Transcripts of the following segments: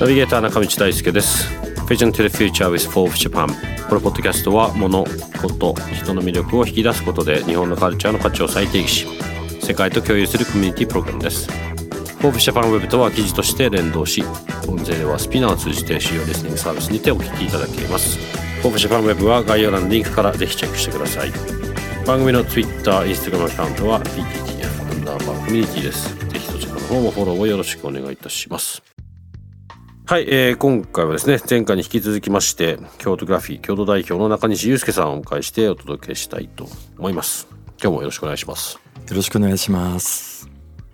ナビゲーター中道大輔です。Vision to the Future with Forbes Japan このポッドキャストは物、こと、人の魅力を引き出すことで日本のカルチャーの価値を再定義し世界と共有するコミュニティプログラムです。 Forbes Japan Web とは記事として連動し音声では SPINEAR を通じて主要リスニングサービスにてお聞きいただけます。 Forbes Japan Web は概要欄のリンクからぜひチェックしてください。番組の Twitter、Instagram アカウントは PTTF アンダーバーコミュニティです。の方もフォローをよろしくお願いいたします。はい、えー、今回はですね前回に引き続きまして京都グラフィー京都代表の中西祐介さんをお迎えしてお届けしたいと思います。今日もよろしくお願いします。よろしくお願いします。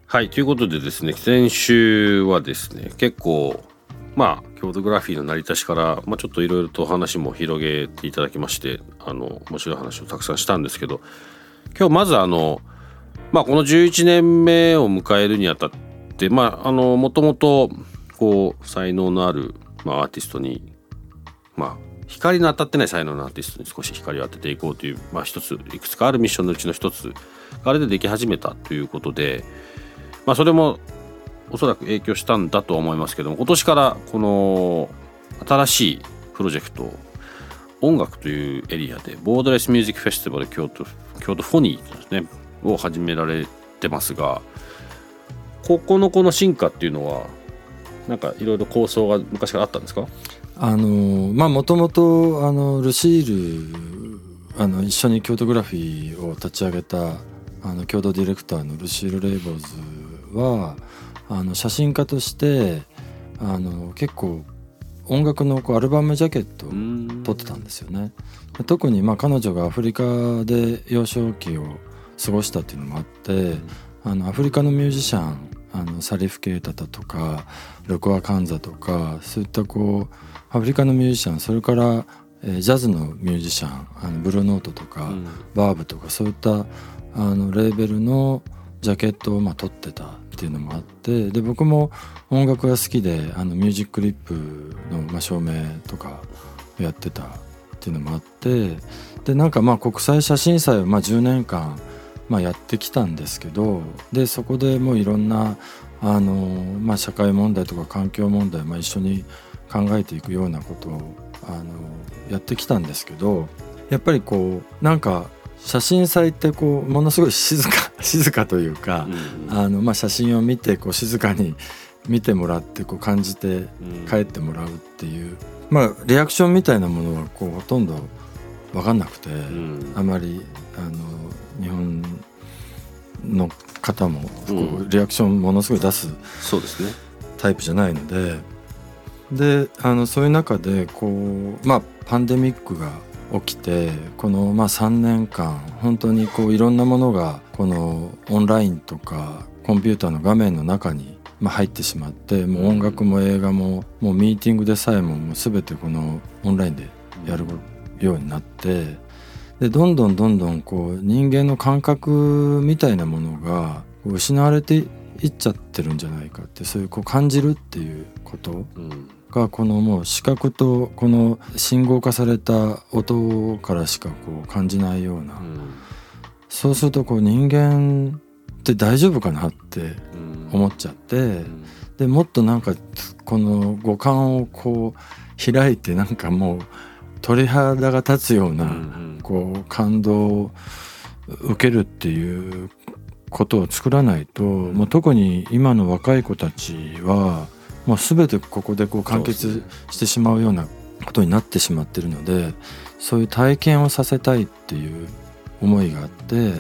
はいということでですね先週はですね結構まあ京都グラフィーの成り立ちから、まあ、ちょっといろいろと話も広げていただきましてあの面白い話をたくさんしたんですけど今日まずあのまあこの11年目を迎えるにあたってもともと才能のある、まあ、アーティストにまあ光の当たってない才能のアーティストに少し光を当てていこうという、まあ、一ついくつかあるミッションのうちの一つあれででき始めたということで、まあ、それもおそらく影響したんだと思いますけども今年からこの新しいプロジェクト音楽というエリアでボードレスミュージックフェスティバル京都京都フォニーですねを始められてますがここのこの進化っていうのはなんかいろいろ構想が昔からあったんですか？あのまあもともとあのルシールあの一緒に京都グラフィーを立ち上げたあの共同ディレクターのルシール・レイボーズはあの写真家としてあの結構音楽のこうアルバムジャケットを撮ってたんですよね。特にまあ彼女がアフリカで幼少期を過ごしたっていうのもあって、あのアフリカのミュージシャンあのサリフ・ケータタとかロコア・カンザとかそういったこうアフリカのミュージシャンそれから、えー、ジャズのミュージシャンあのブルーノートとか、うん、バーブとかそういったあのレーベルのジャケットをまあ撮ってたっていうのもあってで僕も音楽が好きであのミュージックリップのまあ照明とかやってたっていうのもあってでなんかまあ国際写真祭をまあ10年間まあ、やってきたんですけどでそこでもういろんなあの、まあ、社会問題とか環境問題、まあ、一緒に考えていくようなことをあのやってきたんですけどやっぱりこうなんか写真祭ってこうものすごい静か 静かというか、うん、あのまあ、写真を見てこう静かに見てもらってこう感じて帰ってもらうっていう、うん、まあリアクションみたいなものはこうほとんど分かんなくて、うん、あまりあの日本の方もリアクションものすごい出すタイプじゃないのでであのそういう中でこうまあパンデミックが起きてこのまあ3年間本当にこういろんなものがこのオンラインとかコンピューターの画面の中にまあ入ってしまってもう音楽も映画ももうミーティングでさえももう全てこのオンラインでやるようになってでどんどんどんどんこう人間の感覚みたいなものが失われていっちゃってるんじゃないかってそういうこう感じるっていうことがこのもう視覚とこの信号化された音からしかこう感じないような、そうするとこう人間って大丈夫かなって思っちゃって、でもっとなんかこの五感をこう開いてなんかもう鳥肌が立つような、こう感動を受けるっていうことを作らないと、もう特に今の若い子たちはもう全てここでこう完結してしまうようなことになってしまってるのでそういう体験をさせたいっていう思いがあって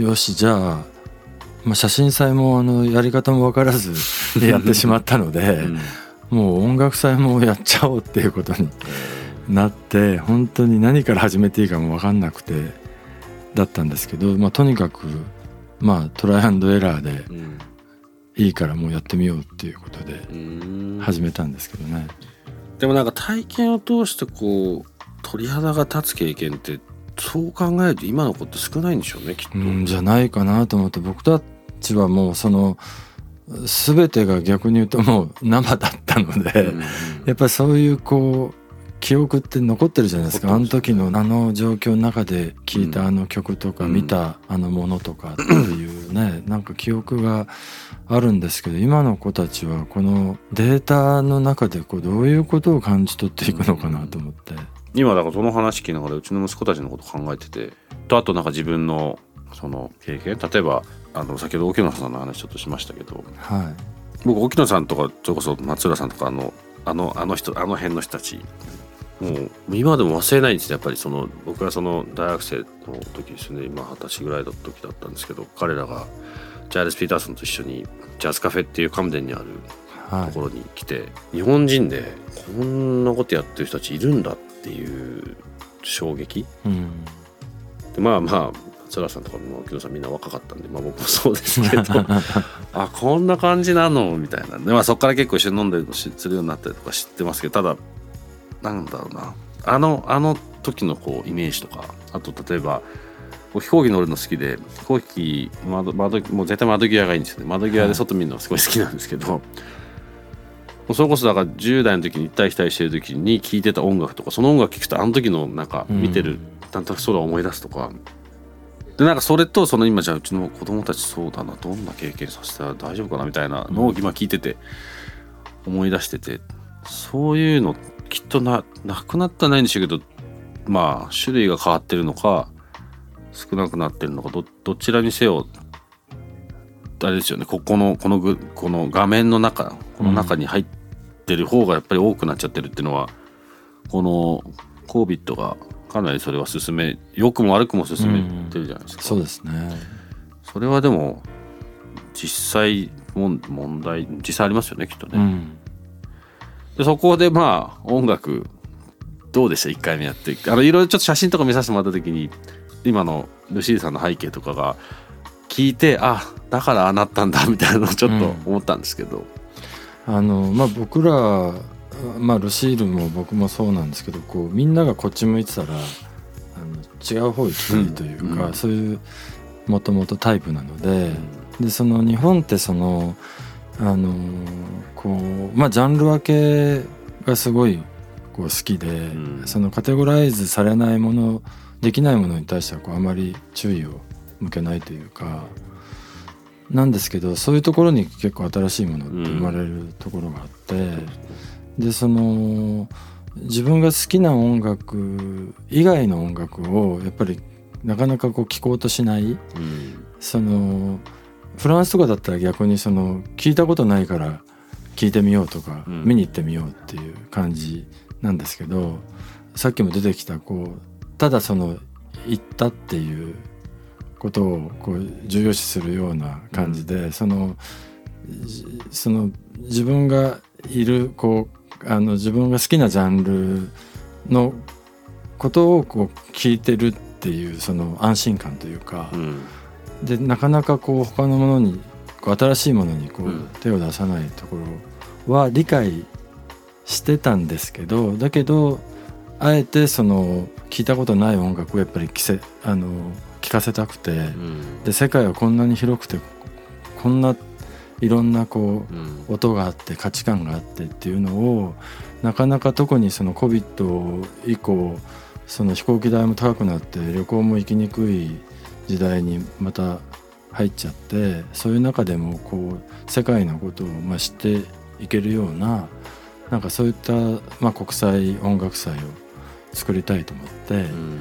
よしじゃあ、まあ、写真祭もあのやり方も分からず やってしまったので、うん、もう音楽祭もやっちゃおうっていうことになって本当に何から始めていいかも分かんなくてだったんですけど、まあ、とにかくまあトライアンドエラーでうんいいからもうやってみようっていうことで始めたんですけどね。でもなんか体験を通してこう鳥肌が立つ経験ってそう考えると今の子って少ないんでしょうねきっと。うんじゃないかなと思って僕たちはもうその全てが逆に言うともう生だったので、うんやっぱりそういうこう記憶って残ってるじゃないですか。あの時のあの状況の中で聴いたあの曲とかうん。見たあのものとかっていうね なんか記憶があるんですけど今の子たちはこのデータの中でこうどういうことを感じ取っていくのかなと思って。今だからその話聞きながらうちの息子たちのこと考えててとあとなんか自分のその経験例えばあの先ほど沖野さんの話ちょっとしましたけどはい。僕沖野さんとかそれこそ松浦さんとかあのあのあの人あの辺の人たちもう今でも忘れないんですね。やっぱりその僕がその大学生の時ですね。今二十歳ぐらいの時だったんですけど彼らがジャイルス・ピーターソンと一緒にジャズカフェっていうカムデンにあるはい。ところに来て、日本人でこんなことやってる人たちいるんだっていう衝撃。うん。でまあまあ松浦さんとかも木戸さんみんな若かったんで、まあ、僕もそうですけど あこんな感じなの？みたいな。で、まあ、そこから結構一緒に飲んでるしするようになったりとか知ってますけどただなんだろうな。あのあの時のこうイメージとかあと例えば飛行機乗るの好きで飛行機窓窓もう絶対窓際がいいんですよね。窓際で外見るのがすごい好きなんですけど、もうそれこそだから10代の時に行ったり来たりしてる時に聴いてた音楽とかその音楽聴くとあの時のなんか見てる、なんとなく空を思い出すとか。でなんかそれとその今じゃあうちの子供たちそうだなどんな経験させたら大丈夫かなみたいなのを今聞いてて思い出しててそういうのきっとななくなったらないんでしょうけどまあ種類が変わってるのか少なくなってるのかどどちらにせよあれですよねここのこのぐこの画面の中この中に入ってる方がやっぱり多くなっちゃってるっていうのは、この COVID がかなりそれは進め良くも悪くも進めてるじゃないですか。そうですねそれはでも実際問題実際ありますよねきっとね。うんでそこでまあ音楽どうでした？1回目やって。あのいろいろちょっと写真とか見させてもらった時に今のルシーさんの背景とかが聞いてあだからああなったんだみたいなのをちょっと思ったんですけど、あのまあ僕らまあルシールも僕もそうなんですけどこうみんながこっち向いてたらあの違う方行きたいというか、うん。そういうもともとタイプなので、でその日本ってそのあのこうまあジャンル分けがすごいこう好きで、ん。そのカテゴライズされないものできないものに対してはこうあまり注意を向けないというかなんですけどそういうところに結構新しいものって生まれるところがあって、でその自分が好きな音楽以外の音楽をやっぱりなかなかこう聴こうとしないうん。そのフランスとかだったら逆にその聞いたことないから聞いてみようとか、うん。見に行ってみようっていう感じなんですけどさっきも出てきたこうただその行ったっていうことをこう重要視するような感じで、そのじその自分がいるこうあの自分が好きなジャンルのことをこう聞いてるっていうその安心感というか、うんでなかなかこう他のものにこう新しいものにこううん。手を出さないところは理解してたんですけどだけどあえてその聞いたことない音楽をやっぱり聞せあの聞かせたくてうん。で世界はこんなに広くてこんないろんなこううん。音があって価値観があってっていうのをなかなか特にその COVID 以降その飛行機代も高くなって旅行も行きにくい時代にまた入っちゃってそういう中でもこう世界のことをまあ知っていけるようななんかそういったまあ国際音楽祭を作りたいと思ってうん。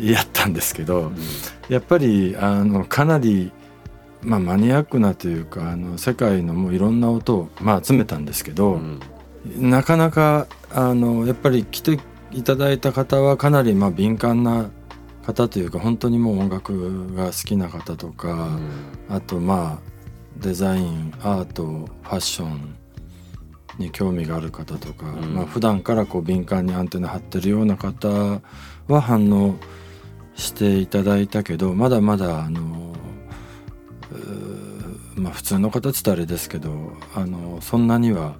やったんですけどやっぱりあのかなり、まあ、マニアックなというかあの世界のもういろんな音を、まあ、集めたんですけど、うん。なかなかあのやっぱり来ていただいた方はかなりまあ敏感な方というか本当にもう音楽が好きな方とか、あとまあデザインアートファッションに興味がある方とか、うん。まあ普段からこう敏感にアンテナ張ってるような方は反応していただいたけどまだまだあのまあ普通の方っつったらあれですけどあのそんなには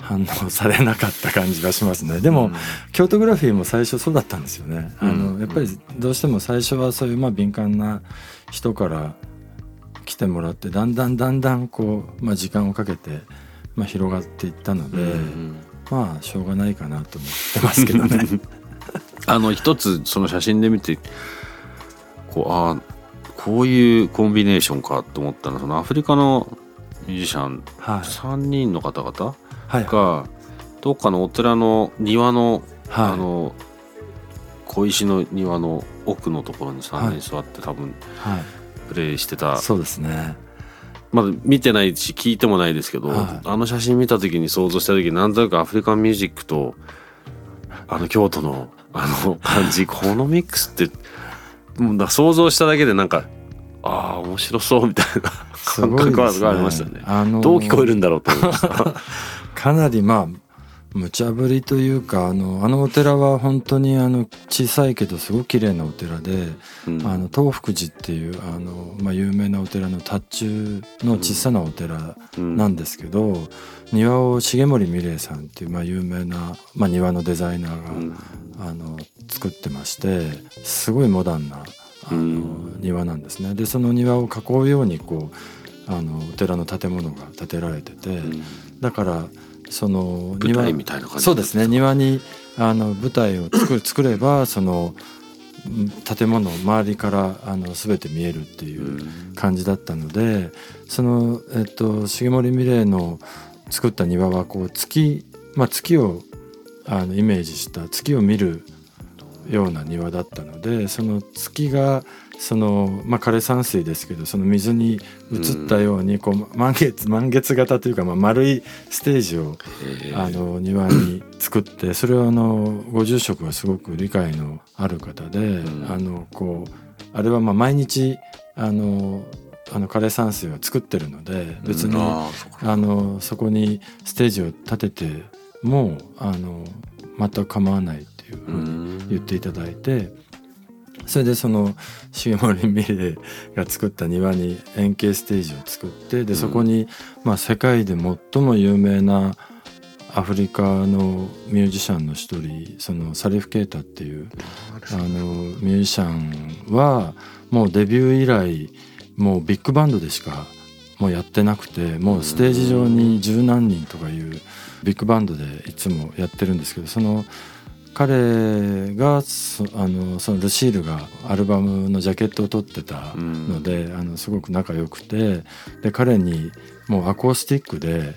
反応されなかった感じがしますね。でも、うん。京都グラフィーも最初そうだったんですよね。あうん。のやっぱりどうしても最初はそういうまあ敏感な人から来てもらってだんだんだんだんこう、まあ、時間をかけて、まあ、広がっていったので、うん。まあしょうがないかなと思ってますけどね。あの一つその写真で見てこうああこういうコンビネーションかと思ったのはそのアフリカのミュージシャンはい。3人の方々はいがどっかのお寺の庭のはいあの小石の庭の奥のところに3人座って多分はいプレイしてた、そうですね。まだ見てないし聞いてもないですけど、はいあの写真見た時に想像した時になんとなくアフリカンミュージックとあの京都のあの感じ このミックスってもうだ想像しただけでなんかああ面白そうみたいなす感。覚がありましたね。あのどう聞こえるんだろうと思いました。かなりまあ無茶ぶりというかあのあのお寺は本当にあの小さいけどすごく綺麗なお寺で、うん。あの東福寺っていうあの、まあ、有名なお寺の達中の小さなお寺うん。なんですけど、庭を重森美玲さんっていう、まあ、有名な、まあ、庭のデザイナーが、うん。あの作ってましてすごいモダンなあの、うん。庭なんですね。でその庭を囲うようにこうあのお寺の建物が建てられてて、うんだからその舞台みたいな感じそうですね。庭にあの舞台を作る 作ればそのん建物周りからあの全て見えるっていううん。感じだったのでその、えっと、重森美玲の作った庭はこう月、まあ、月をあのイメージした月を見るような庭だったのでその月がその、まあ、枯山水ですけどその水に映ったようにこう満月満月型というか、まあ、丸いステージをあの庭に作ってそれはあのご住職がすごく理解のある方で、ん。あのこうあれはまあ毎日あのあの枯山水は作ってるので別に、あのそこにステージを立ててもあの全く構わないっていうふうに言っていただいてそれでその重森美玲が作った庭に円形ステージを作ってでそこに、まあ、世界で最も有名なアフリカのミュージシャンの一人そのサリフ・ケータっていうあのミュージシャンはもうデビュー以来もうビッグバンドでしかもうやってなくてもうステージ上に十何人とかいうビッグバンドでいつもやってるんですけどその彼がそあのそのルシールがアルバムのジャケットを撮ってたので、あのすごく仲良くてで彼にもうアコースティックで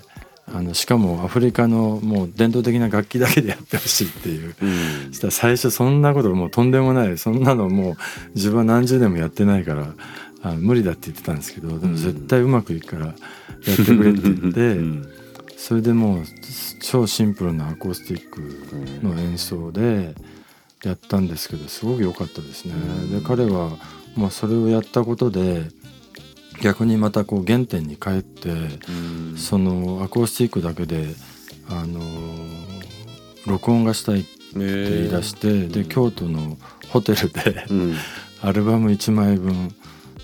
あのしかもアフリカのもう伝統的な楽器だけでやってほしいっていう。うん。そしたら最初そんなこともうとんでもない。そんなのもう自分は何十年もやってないからあの無理だって言ってたんですけどでも絶対うまくいくからやってくれって言って、うんそれでもう超シンプルなアコースティックの演奏でやったんですけどすごく良かったですね。で彼はまあそれをやったことで逆にまたこう原点に帰ってうん。そのアコースティックだけであの録音がしたいって言い出してで京都のホテルでうん。アルバム1枚分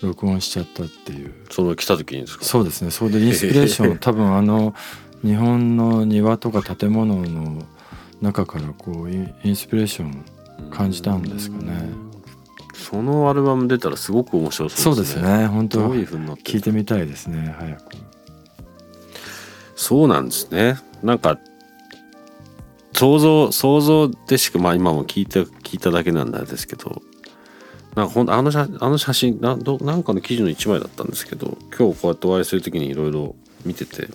録音しちゃったっていう。その来た時にですか？そうですね。それでインスピレーション多分あの日本の庭とか建物の中からこうインインスピレーション感じたんですかね。そのアルバム出たらすごく面白そそううですすでねね。本当どういうふうになってる聞いてみたいですね早く。そうなんですね。なんか想像想像でしかまあ今も聞いた聞いただけなんですけど。なんかほんあの写あの写真などなんかの記事の一枚だったんですけど今日こうやってお会いする時にいろいろ見てて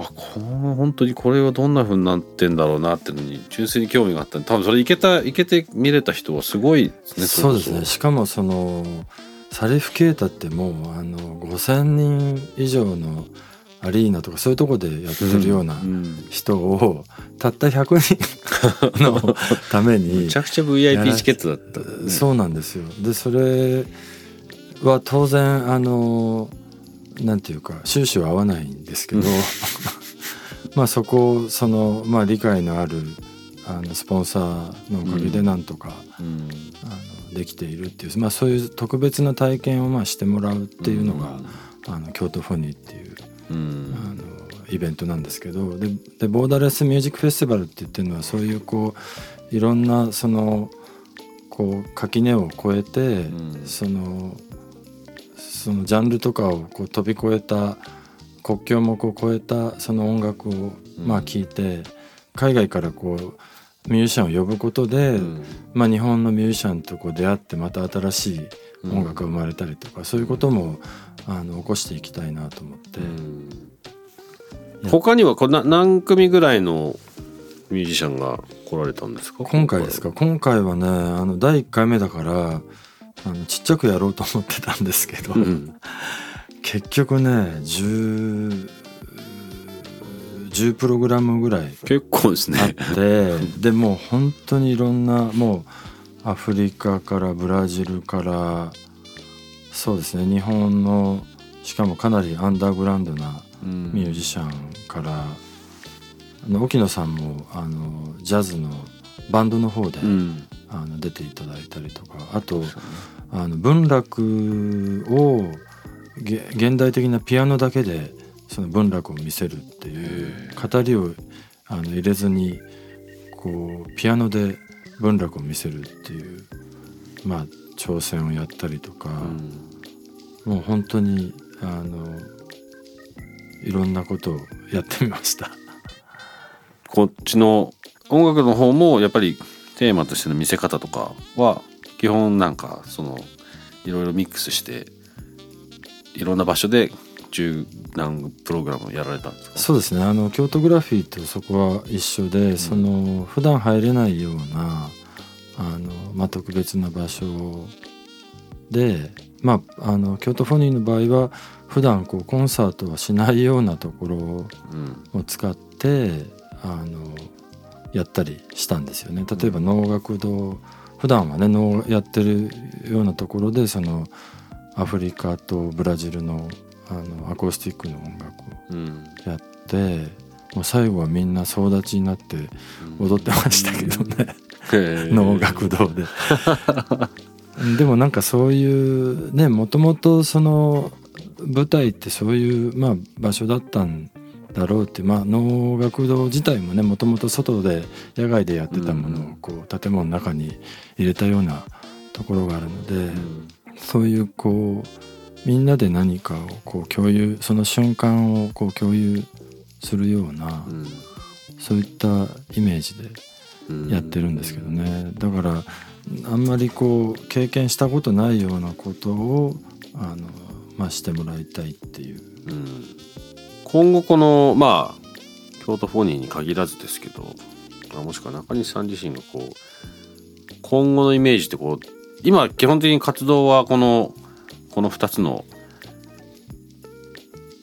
あこの本当にこれはどんな風になってんだろうなっていうのに純粋に興味があったんで多分それいけたいけて見れた人はすごいですねそうですね。しかもそのサリフ・ケータってもうあの5,000人以上のアリーナとかそういうとこでやってるようなうん人をたった100人の ためにめちゃくちゃ VIP チケットだった、ね、そうなんですよ。でそれは当然あのなんていうか収支は合わないんですけど まあそこをその、まあ、理解のあるあのスポンサーのおかげでなんとか、うん。あのできているっていう、まあ、そういう特別な体験をまあしてもらうっていうのが、あの京都フォニーっていううん。あのイベントなんですけどででボーダーレスミュージックフェスティバルって言ってるのはそういうこういろんなそのこう垣根を越えて、うん。そのそのジャンルとかをこう飛び越えた国境もこう越えたその音楽をうん。まあ聞いて、海外からこうミュージシャンを呼ぶことで、うん。まあ、日本のミュージシャンとこう出会ってまた新しい音楽が生まれたりとか、そういうこともあの起こしていきたいなと思って。他にはこんな何組ぐらいのミュージシャンが来られたんですか？今回ですか？今回は。ねあの第1回目だからあのちっちゃくやろうと思ってたんですけど、うん。結局ね 10, 10プログラムぐらい結構ですあねって でもう本当にいろんなもうアフリカからブラジルからそうですね日本のしかもかなりアンダーグラウンドなミュージシャンから、あの沖野さんもあのジャズのバンドの方で、うん。あの出ていただいたりとか。あとあの文楽をげ現代的なピアノだけでその文楽を見せるっていう語りをあの入れずにこうピアノで文楽を見せるっていうまあ挑戦をやったりとか、もう本当にあのいろんなことをやってみました。こっちの音楽の方もやっぱりテーマとしての見せ方とかは基本なんかそのいろいろミックスしていろんな場所で十何プログラムやられたんですか？そうですね。あの京都グラフィーとそこは一緒で、その普段入れないようなあの、まあ、特別な場所で、まあ、あの京都フォニーの場合は普段こうコンサートはしないようなところうん。を使ってあのやったりしたんですよね。例えば能楽堂普段はね能やってるようなところでそのアフリカとブラジルのあのアコースティックの音楽をうんやってもう最後はみんな総立ちになって踊ってましたけどね能楽堂で。でもなんかそういうねもともとその舞台ってそういう、まあ、場所だったんだろうってまあ能楽堂自体もねもともと外で野外でやってたものをこう建物の中に入れたようなところがあるので、そういうこうみんなで何かをこう共有その瞬間をこう共有するような、そういったイメージでやってるんですけどね。だからあんまりこう経験したことないようなことをあの、まあ、してもらいたいっていう。うん今後このまあ京都フォニーに限らずですけどあもしくは中西さん自身がこう今後のイメージってこう今基本的に活動はこのこの2つの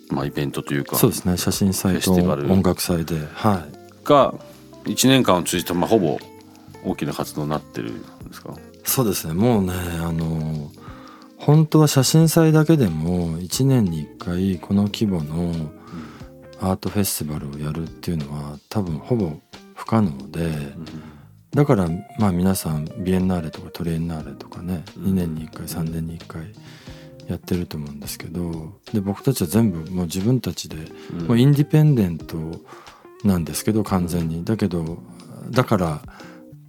まあイベントというかそうですね。写真祭と音楽祭ではい。が1年間を通じてまあほぼ大きな活動になってるんですか？そうですね。もうねあの本当は写真祭だけでも1年に1回この規模のアートフェスティバルをやるっていうのは多分ほぼ不可能で、だからまあ皆さんビエンナーレとかトリエンナーレとかね2年に1回3年に1回やってると思うんですけどで僕たちは全部もう自分たちで、もうインディペンデントなんですけど完全に。だけどだから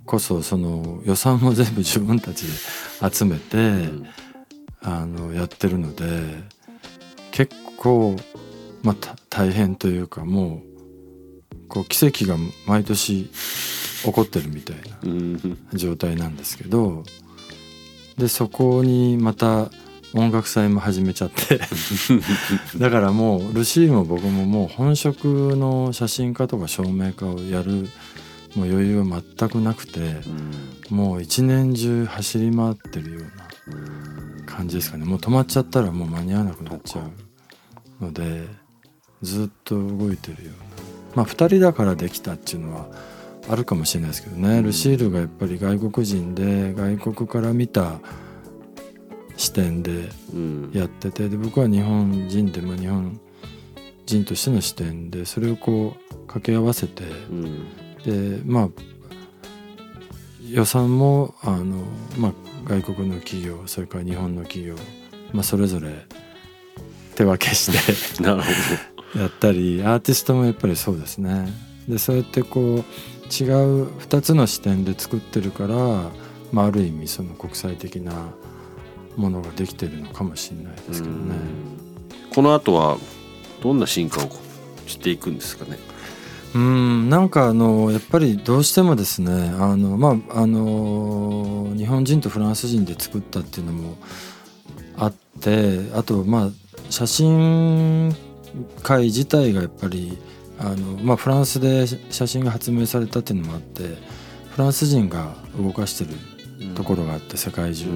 こそその予算も全部自分たちで集めて、あのやってるので結構、まあ、た大変というかもうこう奇跡が毎年起こってるみたいなうん。状態なんですけどでそこにまた音楽祭も始めちゃって だからもうルシーも僕ももう本職の写真家とか照明家をやるもう余裕は全くなくてもう一年中走り回ってるような感じですかね。もう止まっちゃったらもう間に合わなくなっちゃうのでずっと動いてるような。まあ2人だからできたっていうのはあるかもしれないですけどね、ルシールがやっぱり外国人で外国から見た視点でうん。やっててで僕は日本人で、まあ、日本人としての視点でそれをこう掛け合わせてうん。でまあ予算もあの、まあ、外国の企業それから日本の企業、まあ、それぞれ手分けして なるほやったりアーティストもやっぱりそうですね。でそうやってこう違う2つの視点で作ってるから、まあ、ある意味その国際的なものができてるのかもしれないですけどね。どこの後はどんな進化をしていくんですかね？うんなんかあのやっぱりどうしてもですねあのまああの日本人とフランス人で作ったっていうのもあってあとまあ写真界自体がやっぱりあの、まあ、フランスで写真が発明されたっていうのもあってフランス人が動かしてるところがあって世界中。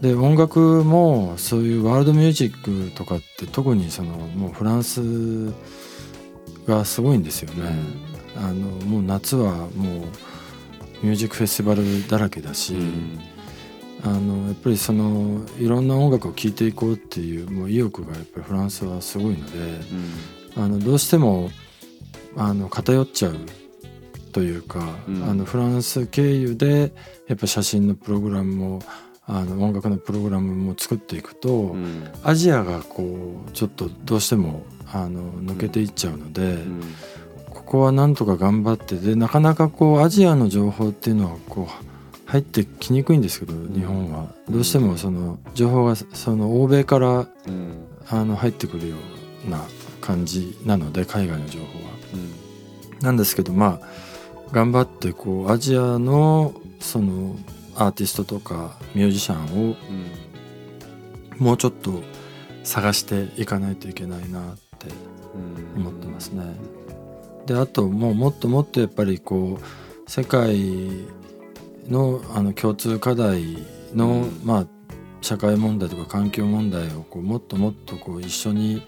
で音楽もそういうワールドミュージックとかって特にそのもうフランスがすごいんですよね。あのもう夏はもうミュージックフェスティバルだらけだし、うんあのやっぱりそのいろんな音楽を聴いていこうっていうもう意欲がやっぱりフランスはすごいのであのどうしてもあの偏っちゃうというか、うん。あのフランス経由でやっぱ写真のプログラムもあの音楽のプログラムも作っていくと、うん。うんアジアがこうちょっとどうしてもあの抜けていっちゃうので、うん。ここはなんとか頑張ってでなかなかこうアジアの情報っていうのはこう入ってきにくいんですけど日本は。どうしてもその情報がその欧米からうん。あの入ってくるような感じなので海外の情報は。うん。なんですけどまあ頑張ってこうアジアのそのアーティストとかミュージシャンをもうちょっと探していかないといけないなってうん思ってますね。であともうもっともっとやっぱりこう世界のあの共通課題の、うん。まあ社会問題とか環境問題をこうもっともっとこう一緒に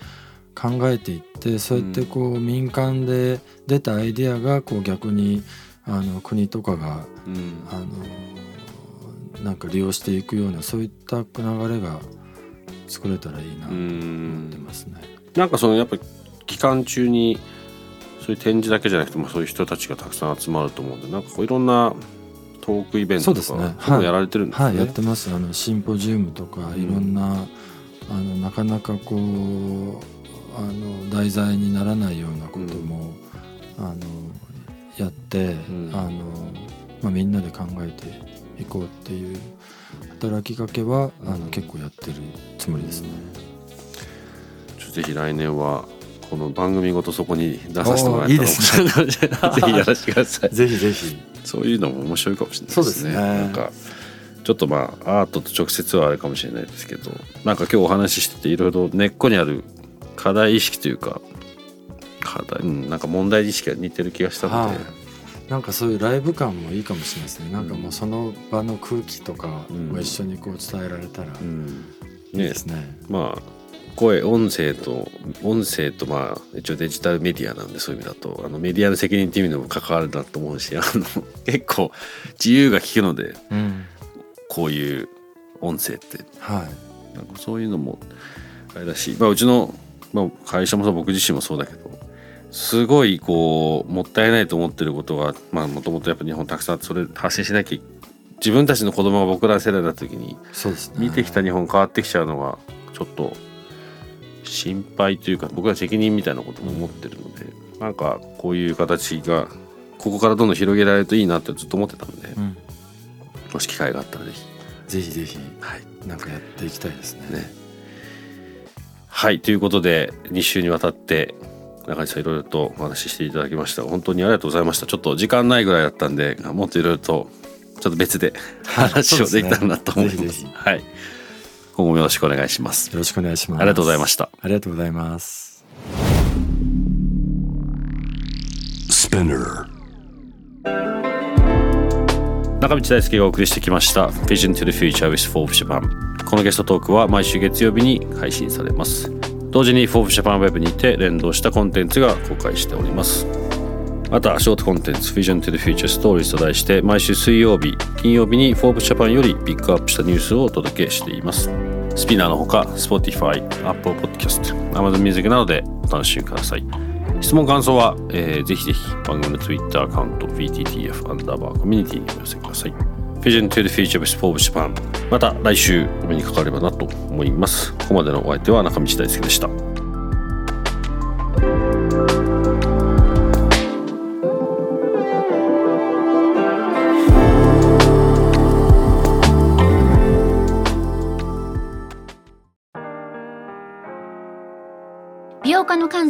考えていってそうやってこう民間で出たアイデアがこう逆にあの国とかがうん。あのなんか利用していくようなそういった流れが作れたらいいなとう思んってますね。なんかそのやっぱり期間中にそういう展示だけじゃなくてもそういう人たちがたくさん集まると思うんでなんかこういろんなトークイベントとかそうですね。そういやられてるんですね。はい、やってます。あのシンポジウムとかうん。いろんな、あのなかなかこうあの題材にならないようなことも、あのやって、ん。あのまあ、みんなで考えていこうっていう働きかけはあの結構やってるつもりですね。ぜひ来年はこの番組ごとそこに出させてもらえたらいいですね。ぜひやらせてください。ぜひぜひそういうのも面白いかもしれないですね。すね。なんかちょっとまあアートと直接はあれかもしれないですけどなんか今日お話ししてていろいろ根っこにある課題意識というか課題、うん、なんか問題意識が似てる気がしたので、はいなんかそういうライブ感もいいかもしれないですね。なんかもうその場の空気とかを一緒にこう伝えられたらいうん。いねですね。まあ声音声と音声とまあ一応デジタルメディアなんでそういう意味だとあのメディアの責任っていう意味でも関わるなと思うしあの 結構自由が利くのでうんこういう音声ってはいなんかそういうのもあれだし、まあ、うちの、まあ、会社もそう僕自身もそうだけどすごいこうもったいないと思ってることがまあもともとやっぱ日本たくさんそれ発信しなきゃ自分たちの子供が僕ら世代になった時にね。見てきた日本変わってきちゃうのがちょっと心配というか僕ら責任みたいなことも思ってるのでなんかこういう形がここからどんどん広げられるといいなってずっと思ってたんでうん、もし機会があったらぜひ。ぜひぜひはい。なんかやっていきたいですね。ね。はいということで2週にわたって中西さんいろいろとお話ししていただきました。本当にありがとうございました。ちょっと時間ないぐらいだったんでもっといろいろとちょっと別で 話をできたらなと思います,、はい今後もよろしくお願いしますよろしくお願いします。ありがとうございましたありがとうございます。Spinner. 中道大輔がお送りしてきました Vision to the Future with Forbes Japan このゲストトークは毎週月曜日に配信されます同時に Forbes Japan Web にて連動したコンテンツが公開しておりますまたショートコンテンツ Vision to the Future Stories と題して毎週水曜日金曜日に Forbes Japan よりピックアップしたニュースをお届けしています。スピナーのほか Spotify、Apple Podcast、Amazon Music などでお楽しみください。質問感想は、えーぜひぜひ番組の Twitter アカウント VTTF アンダーバーコミュニティにお寄せください Vision to the Future of Sport Japan また来週お目にかかればなと思います。ここまでのお相手は中道大輔でした。